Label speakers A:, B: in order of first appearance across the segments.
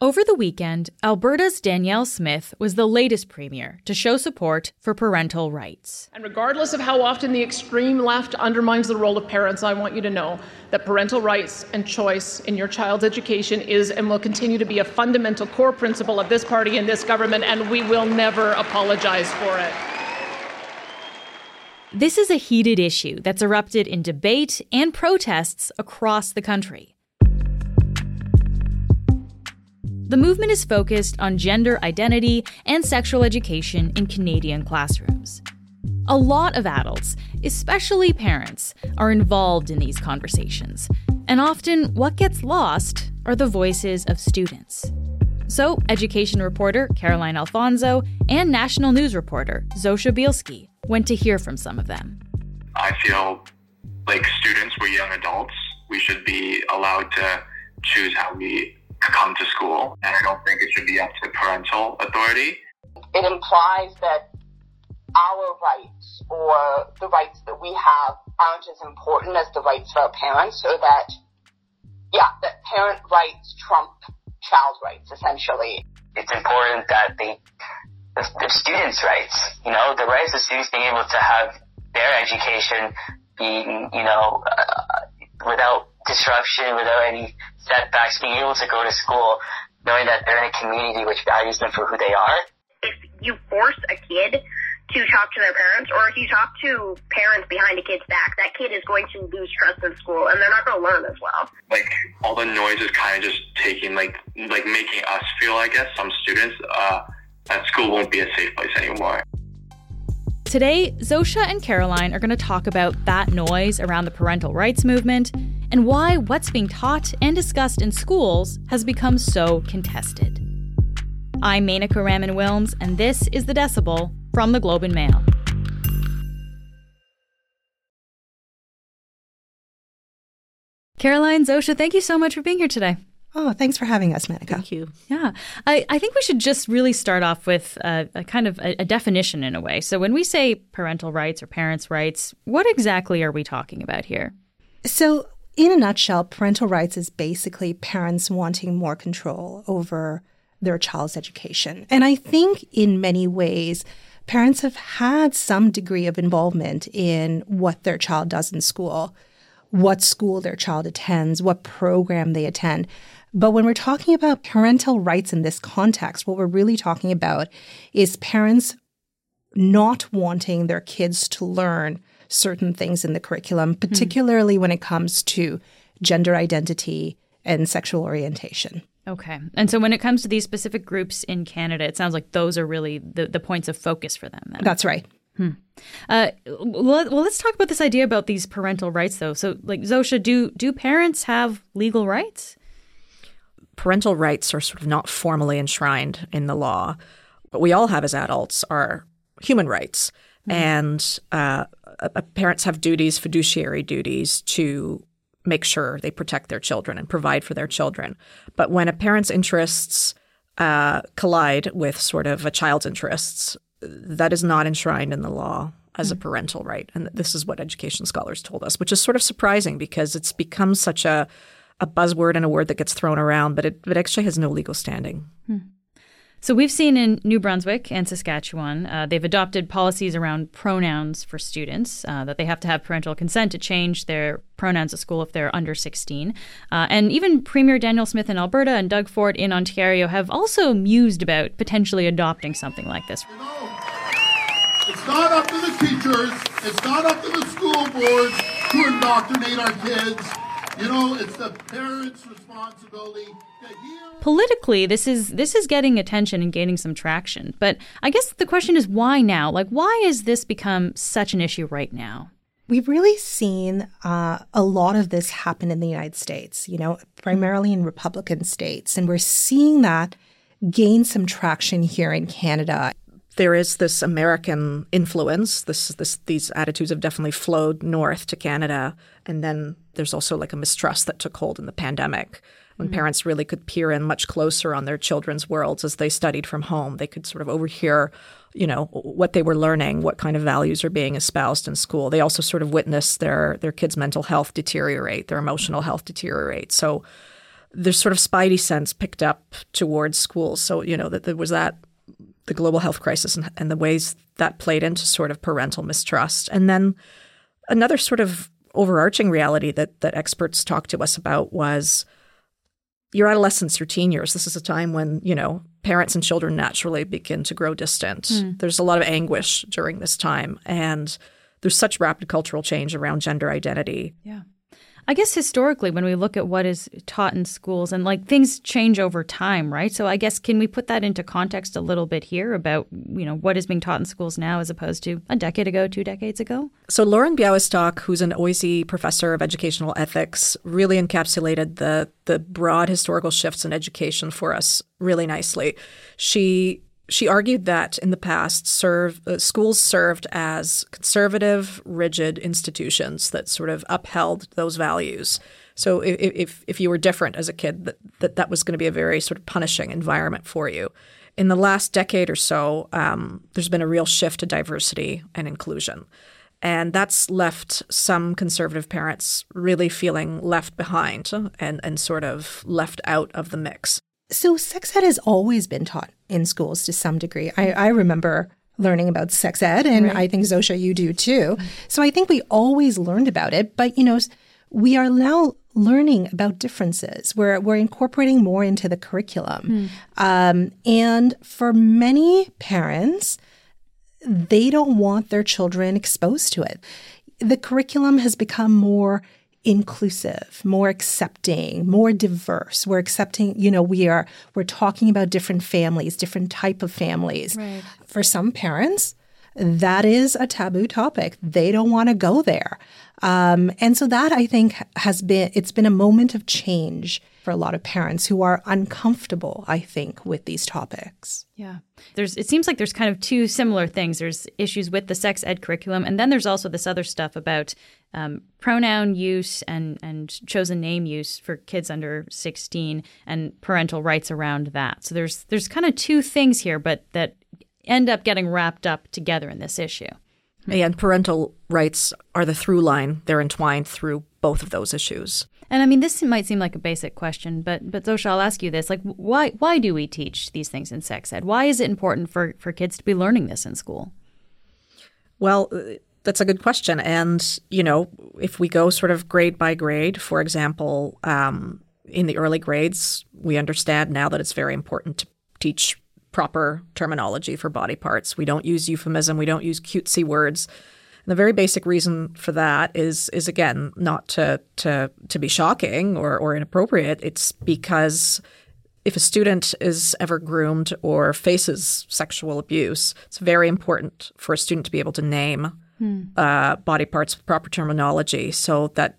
A: Over the weekend, Alberta's Danielle Smith was the latest premier to show support for parental rights.
B: And regardless of how often the extreme left undermines the role of parents, I want you to know that parental rights and choice in your child's education is and will continue to be a fundamental core principle of this party and this government, and we will never apologize for it.
A: This is a heated issue that's erupted in debate and protests across the country. The movement is focused on gender identity and sexual education in Canadian classrooms. A lot of adults, especially parents, are involved in these conversations, and often what gets lost are the voices of students. So, education reporter Caroline Alphonso and national news reporter Zosia Bielski went to hear from some of them.
C: I feel like students, we're young adults. We should be allowed to choose how we come to school, and I don't think it should be up to parental authority.
D: It implies that our rights or the rights that we have aren't as important as the rights of our parents, or that, yeah, that parent rights trump child rights, essentially.
E: It's important that they, the, the students' rights, you know, the rights of students being able to have their education being, you know, uh, without disruption, without any setbacks, being able to go to school, knowing that they're in a community which values them for who they are.
F: If you force a kid to talk to their parents, or if you talk to parents behind a kid's back, that kid is going to lose trust in school, and they're not going to learn as well.
C: Like all the noise is kind of just taking, like, like making us feel, I guess, some students, uh, that school won't be a safe place anymore.
A: Today, Zosia and Caroline are going to talk about that noise around the parental rights movement and why what's being taught and discussed in schools has become so contested. I'm Menaka Raman Wilms, and this is The Decibel from the Globe and Mail. Caroline, Zosia, thank you so much for being here today.
G: Oh, thanks for having us, Menaka.
H: Thank you.
A: Yeah, I, I think we should just really start off with a, a kind of a, a, definition in a way. So, when we say parental rights or parents' rights, what exactly are we talking about here?
G: So, in a nutshell, parental rights is basically parents wanting more control over their child's education. And I think in many ways, parents have had some degree of involvement in what their child does in school, what school their child attends, what program they attend. But when we're talking about parental rights in this context, what we're really talking about is parents not wanting their kids to learn certain things in the curriculum, hmm. particularly mm. when it comes to gender identity and sexual orientation.
A: Okay. And so when it comes to these specific groups in Canada, it sounds like those are really the, the points of focus for them. Then.
G: That's right.
A: Hmm. Uh, well, let's talk about this idea about these parental rights, though. So, like Zosia, do do parents have legal rights?
H: Parental rights are sort of not formally enshrined in the law. What we all have as adults are human rights, mm-hmm. and uh, parents have duties, fiduciary duties, to make sure they protect their children and provide for their children. But when a parent's interests uh, collide with sort of a child's interests, that is not enshrined in the law as a mm. parental right. And this is what education scholars told us, which is sort of surprising because it's become such a, a buzzword and a word that gets thrown around, but it, it actually has no legal standing.
A: Hmm. So we've seen in New Brunswick and Saskatchewan, uh, they've adopted policies around pronouns for students, uh, that they have to have parental consent to change their pronouns at school if they're under 16. Uh, and even Premier Danielle Smith in Alberta and Doug Ford in Ontario have also mused about potentially adopting something like this.
I: It's not up to the teachers, it's not up to the school boards to indoctrinate our kids. You know, it's the parents'
A: Politically, this is this is getting attention and gaining some traction. But I guess the question is why now? Like why has this become such an issue right now?
G: We've really seen uh, a lot of this happen in the United States, you know, primarily in Republican states. And we're seeing that gain some traction here in Canada.
H: There is this American influence. This, this, these attitudes have definitely flowed north to Canada. And then there's also like a mistrust that took hold in the pandemic when mm-hmm. parents really could peer in much closer on their children's worlds as they studied from home. They could sort of overhear, you know, what they were learning, what kind of values are being espoused in school. They also sort of witnessed their their kids' mental health deteriorate, their emotional health deteriorate. So there's sort of spidey sense picked up towards schools. So, you know, that there was that the global health crisis and, and the ways that played into sort of parental mistrust. And then another sort of overarching reality that that experts talked to us about was your adolescence, your teen years. This is a time when, you know, parents and children naturally begin to grow distant. Mm. There's a lot of anguish during this time. And there's such rapid cultural change around gender identity.
A: Yeah. I guess historically, when we look at what is taught in schools and like things change over time, right? So I guess can we put that into context a little bit here about you know what is being taught in schools now as opposed to a decade ago, two decades ago?
H: So Lauren Białystok, who's an OISE professor of educational ethics, really encapsulated the the broad historical shifts in education for us really nicely. She she argued that in the past, serve, uh, schools served as conservative, rigid institutions that sort of upheld those values. So if, if, if you were different as a kid, that, that, that was going to be a very sort of punishing environment for you. In the last decade or so, um, there's been a real shift to diversity and inclusion. And that's left some conservative parents really feeling left behind and, and sort of left out of the mix.
G: So, sex ed has always been taught in schools to some degree. I, I remember learning about sex ed, and right. I think Zosia, you do too. So, I think we always learned about it, but you know, we are now learning about differences. We're we're incorporating more into the curriculum, mm. um, and for many parents, they don't want their children exposed to it. The curriculum has become more inclusive, more accepting, more diverse. We're accepting, you know, we are we're talking about different families, different type of families. Right. For some parents, that is a taboo topic. They don't want to go there. Um, and so that I think has been it's been a moment of change for a lot of parents who are uncomfortable, I think, with these topics.
A: Yeah. There's it seems like there's kind of two similar things. There's issues with the sex ed curriculum, and then there's also this other stuff about um, pronoun use and, and chosen name use for kids under 16 and parental rights around that. So there's there's kind of two things here, but that end up getting wrapped up together in this issue.
H: And parental rights are the through line. They're entwined through both of those issues.
A: And I mean, this might seem like a basic question, but but Zosia, I'll ask you this: like, why why do we teach these things in sex ed? Why is it important for for kids to be learning this in school?
H: Well, that's a good question. And you know, if we go sort of grade by grade, for example, um, in the early grades, we understand now that it's very important to teach proper terminology for body parts. We don't use euphemism. We don't use cutesy words And the very basic reason for that is is again not to to to be shocking or, or inappropriate. It's because if a student is ever groomed or faces sexual abuse, it's very important for a student to be able to name hmm. uh, body parts with proper terminology, so that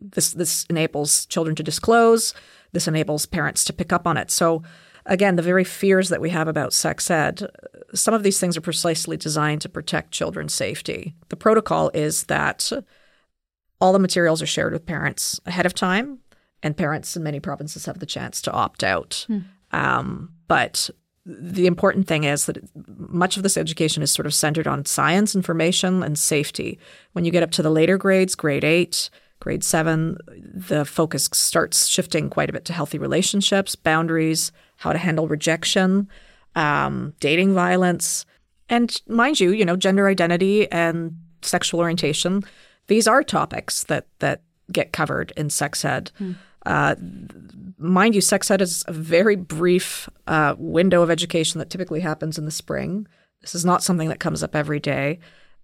H: this this enables children to disclose. This enables parents to pick up on it. So again, the very fears that we have about sex ed, some of these things are precisely designed to protect children's safety. The protocol is that all the materials are shared with parents ahead of time, and parents in many provinces have the chance to opt out. Hmm. Um, but the important thing is that much of this education is sort of centered on science, information, and safety. When you get up to the later grades, grade eight, grade seven, the focus starts shifting quite a bit to healthy relationships, boundaries, how to handle rejection, um, dating violence, and mind you, you know, gender identity and sexual orientation. These are topics that that get covered in sex ed. Mm. Uh, mind you, sex ed is a very brief uh, window of education that typically happens in the spring. This is not something that comes up every day,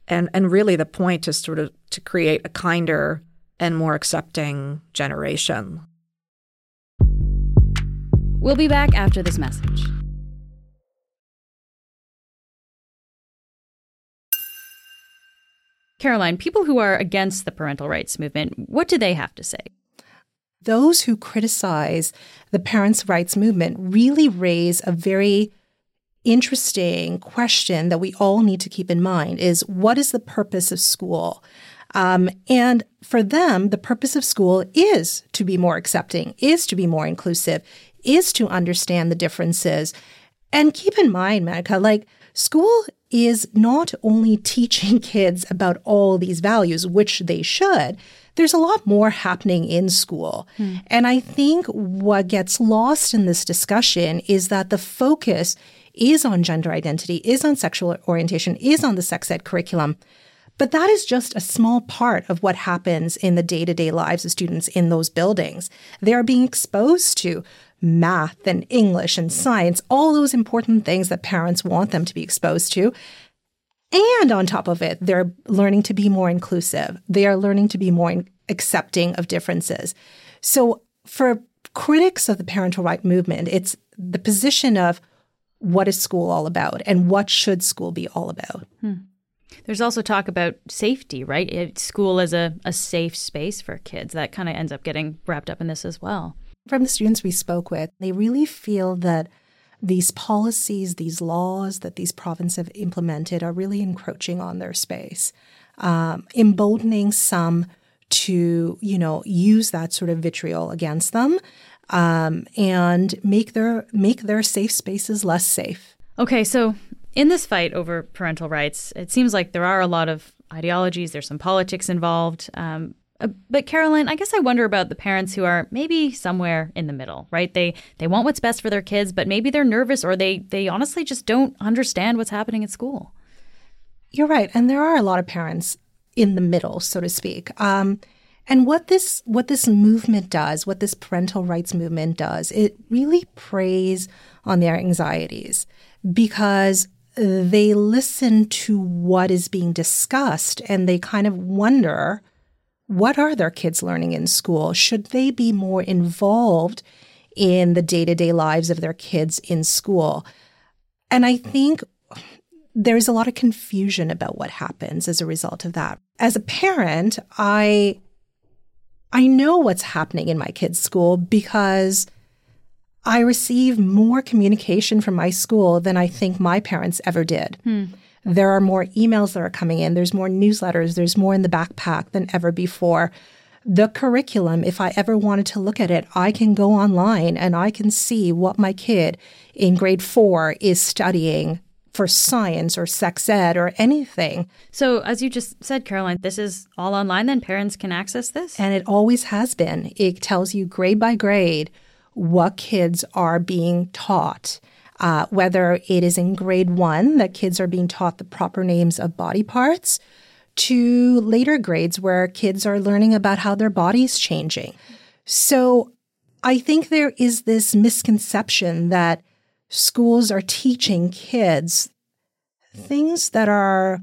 H: and and really the point is sort of to create a kinder and more accepting generation.
A: We'll be back after this message. Caroline, people who are against the parental rights movement, what do they have to say?
G: Those who criticize the parents' rights movement really raise a very interesting question that we all need to keep in mind is what is the purpose of school? Um, and for them, the purpose of school is to be more accepting, is to be more inclusive, is to understand the differences. And keep in mind, Menaka, like school is not only teaching kids about all these values, which they should, there's a lot more happening in school. Hmm. And I think what gets lost in this discussion is that the focus is on gender identity, is on sexual orientation, is on the sex ed curriculum. But that is just a small part of what happens in the day to day lives of students in those buildings. They are being exposed to math and English and science, all those important things that parents want them to be exposed to. And on top of it, they're learning to be more inclusive. They are learning to be more accepting of differences. So for critics of the parental right movement, it's the position of what is school all about and what should school be all about. Hmm.
A: There's also talk about safety, right? School as a, a safe space for kids. That kind of ends up getting wrapped up in this as well.
G: From the students we spoke with, they really feel that these policies, these laws that these provinces have implemented are really encroaching on their space, um, emboldening some to, you know, use that sort of vitriol against them um, and make their make their safe spaces less safe.
A: Okay, so in this fight over parental rights, it seems like there are a lot of ideologies. There's some politics involved. Um, uh, but Caroline, I guess I wonder about the parents who are maybe somewhere in the middle, right? They they want what's best for their kids, but maybe they're nervous or they they honestly just don't understand what's happening at school.
G: You're right, and there are a lot of parents in the middle, so to speak. Um, and what this what this movement does, what this parental rights movement does, it really preys on their anxieties because they listen to what is being discussed and they kind of wonder what are their kids learning in school? Should they be more involved in the day to day lives of their kids in school? And I think there's a lot of confusion about what happens as a result of that. As a parent, I I know what's happening in my kids' school because I receive more communication from my school than I think my parents ever did. Hmm. There are more emails that are coming in, there's more newsletters, there's more in the backpack than ever before. The curriculum, if I ever wanted to look at it, I can go online and I can see what my kid in grade four is studying for science or sex ed or anything.
A: So, as you just said, Caroline, this is all online, then parents can access this?
G: And it always has been. It tells you grade by grade what kids are being taught uh, whether it is in grade one that kids are being taught the proper names of body parts, to later grades where kids are learning about how their body's changing. So I think there is this misconception that schools are teaching kids things that are,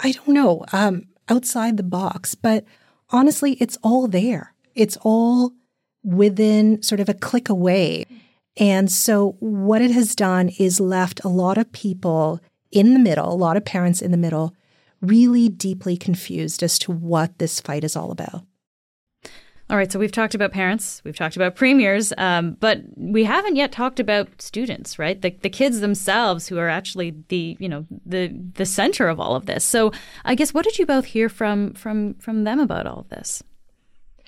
G: I don't know, um, outside the box, but honestly, it's all there. It's all within sort of a click away. And so, what it has done is left a lot of people in the middle, a lot of parents in the middle, really deeply confused as to what this fight is all about.
A: All right, so we've talked about parents, we've talked about premiers, um, but we haven't yet talked about students, right? The, the kids themselves, who are actually the you know the the center of all of this. So, I guess what did you both hear from from from them about all of this?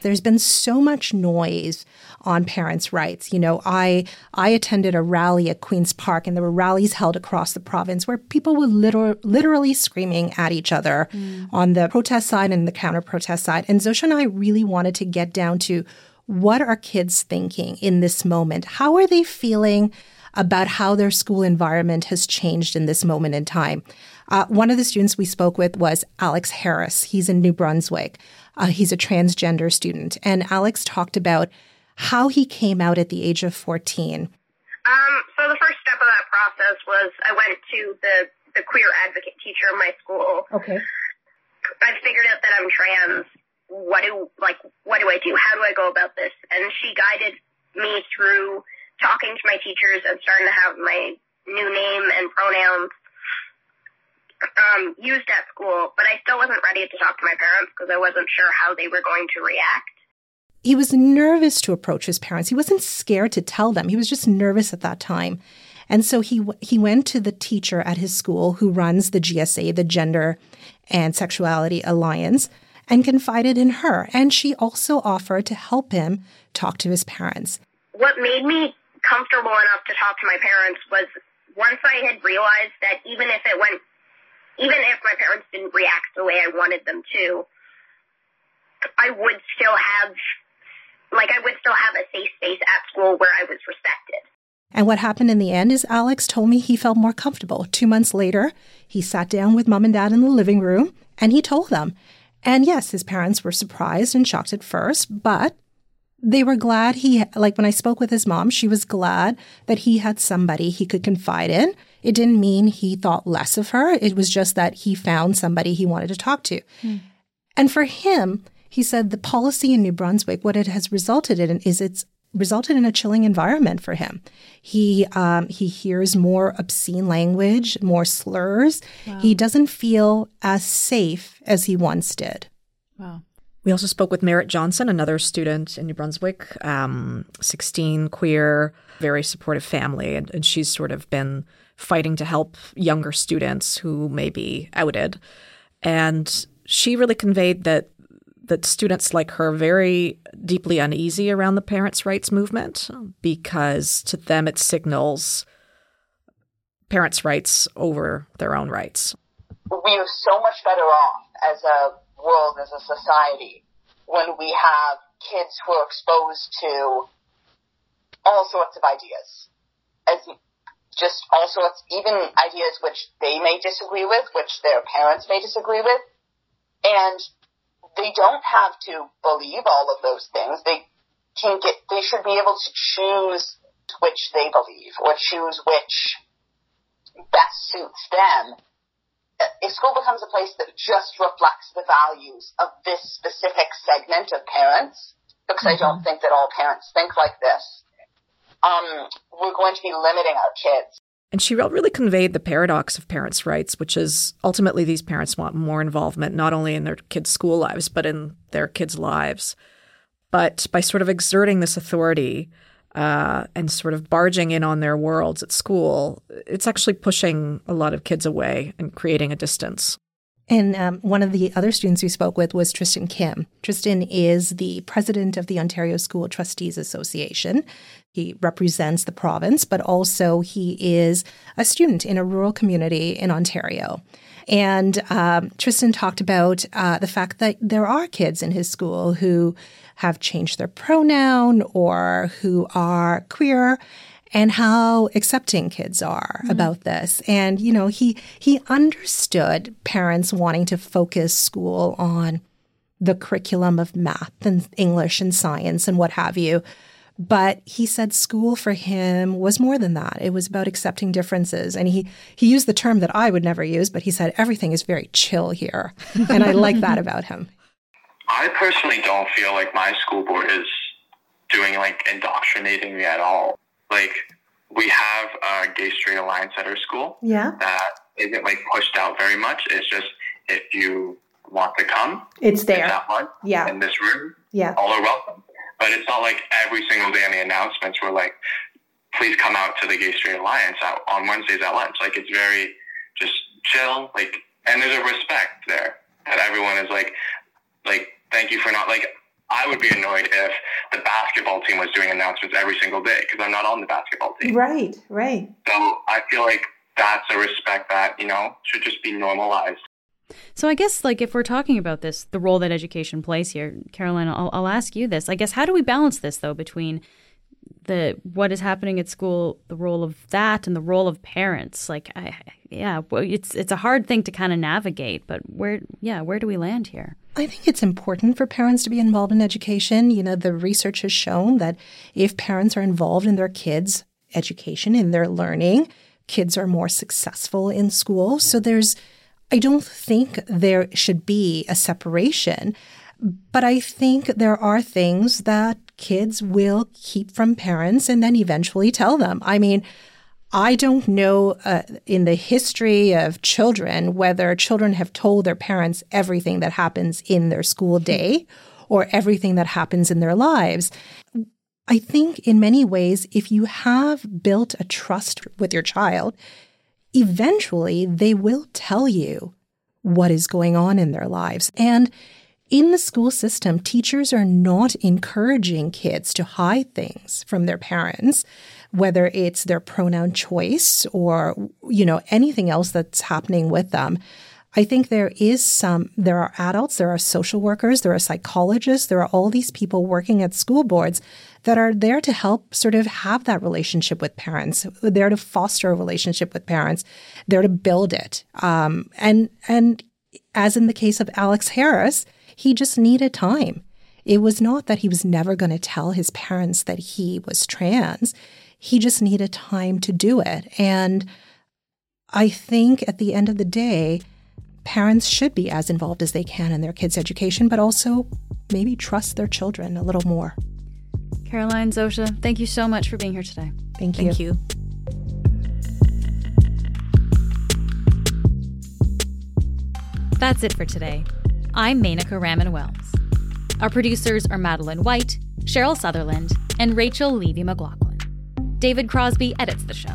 G: There's been so much noise on parents' rights. You know, I I attended a rally at Queen's Park, and there were rallies held across the province where people were liter- literally screaming at each other mm. on the protest side and the counter protest side. And Zosia and I really wanted to get down to what are kids thinking in this moment? How are they feeling about how their school environment has changed in this moment in time? Uh, one of the students we spoke with was Alex Harris. He's in New Brunswick. Uh, he's a transgender student. And Alex talked about how he came out at the age of 14.
F: Um, so the first step of that process was I went to the, the queer advocate teacher of my school.
G: Okay.
F: I figured out that I'm trans. What do like what do I do? How do I go about this? And she guided me through talking to my teachers and starting to have my new name and pronouns um, used at school, but I still wasn't ready to talk to my parents because I wasn't sure how they were going to react.
G: He was nervous to approach his parents. He wasn't scared to tell them. He was just nervous at that time. And so he he went to the teacher at his school who runs the GSA, the Gender and Sexuality Alliance, and confided in her. And she also offered to help him talk to his parents.
F: What made me comfortable enough to talk to my parents was once I had realized that even if it went even if my parents didn't react the way I wanted them to, I would still have, like, I would still have a safe space at school where I was respected.
G: And what happened in the end is Alex told me he felt more comfortable. Two months later, he sat down with mom and dad in the living room and he told them. And yes, his parents were surprised and shocked at first, but they were glad he, like when I spoke with his mom, she was glad that he had somebody he could confide in. It didn't mean he thought less of her. It was just that he found somebody he wanted to talk to. Mm. And for him, he said the policy in New Brunswick, what it has resulted in is it's resulted in a chilling environment for him. He um, he hears more obscene language, more slurs. Wow. He doesn't feel as safe as he once did.
H: Wow. We also spoke with Merritt Johnson, another student in New Brunswick, um, 16, queer, very supportive family. And, and she's sort of been fighting to help younger students who may be outed. And she really conveyed that that students like her very deeply uneasy around the parents' rights movement because to them it signals parents' rights over their own rights.
D: We are so much better off as a world as a society when we have kids who are exposed to all sorts of ideas. As just all sorts, even ideas which they may disagree with, which their parents may disagree with. And they don't have to believe all of those things. They can get, they should be able to choose which they believe or choose which best suits them if school becomes a place that just reflects the values of this specific segment of parents, because mm-hmm. I don't think that all parents think like this, um, we're going to be limiting our kids.
H: And she really conveyed the paradox of parents' rights, which is ultimately these parents want more involvement, not only in their kids' school lives, but in their kids' lives. But by sort of exerting this authority, uh, and sort of barging in on their worlds at school, it's actually pushing a lot of kids away and creating a distance.
G: And um, one of the other students we spoke with was Tristan Kim. Tristan is the president of the Ontario School Trustees Association. He represents the province, but also he is a student in a rural community in Ontario. And um, Tristan talked about uh, the fact that there are kids in his school who have changed their pronoun or who are queer and how accepting kids are mm-hmm. about this. And you know, he he understood parents wanting to focus school on the curriculum of math and English and science and what have you. But he said school for him was more than that. It was about accepting differences. And he, he used the term that I would never use, but he said everything is very chill here. And I like that about him.
C: I personally don't feel like my school board is doing like indoctrinating me at all. Like we have a gay straight alliance at our school.
G: Yeah.
C: That isn't like pushed out very much. It's just if you want to come,
G: it's there.
C: It's that one.
G: Yeah.
C: In this room.
G: Yeah.
C: All are welcome. But it's not like every single day on the announcements we're like, please come out to the Gay Straight Alliance out on Wednesdays at lunch. Like it's very just chill, like, and there's a respect there that everyone is like, like, thank you for not like. I would be annoyed if the basketball team was doing announcements every single day because I'm not on the basketball team.
G: Right, right.
C: So I feel like that's a respect that you know should just be normalized.
A: So I guess like if we're talking about this, the role that education plays here, Carolina, I'll, I'll ask you this. I guess how do we balance this though between the what is happening at school, the role of that, and the role of parents? Like, I, yeah, well, it's it's a hard thing to kind of navigate. But where, yeah, where do we land here?
G: I think it's important for parents to be involved in education. You know, the research has shown that if parents are involved in their kids' education, in their learning, kids are more successful in school. So there's I don't think there should be a separation, but I think there are things that kids will keep from parents and then eventually tell them. I mean, I don't know uh, in the history of children whether children have told their parents everything that happens in their school day or everything that happens in their lives. I think in many ways, if you have built a trust with your child, eventually they will tell you what is going on in their lives. And in the school system, teachers are not encouraging kids to hide things from their parents, whether it's their pronoun choice or, you know, anything else that's happening with them. I think there is some, there are adults, there are social workers, there are psychologists, there are all these people working at school boards that are there to help sort of have that relationship with parents, there to foster a relationship with parents, there to build it. Um, and, and as in the case of Alex Harris, he just needed time. It was not that he was never going to tell his parents that he was trans. He just needed time to do it. And I think at the end of the day, parents should be as involved as they can in their kids' education, but also maybe trust their children a little more.
A: Caroline Zosia, thank you so much for being here today.
G: Thank you.
H: Thank you.
A: That's it for today. I'm Menaka Raman Wilms. Our producers are Madeline White, Cheryl Sutherland, and Rachel Levy McLaughlin. David Crosby edits the show.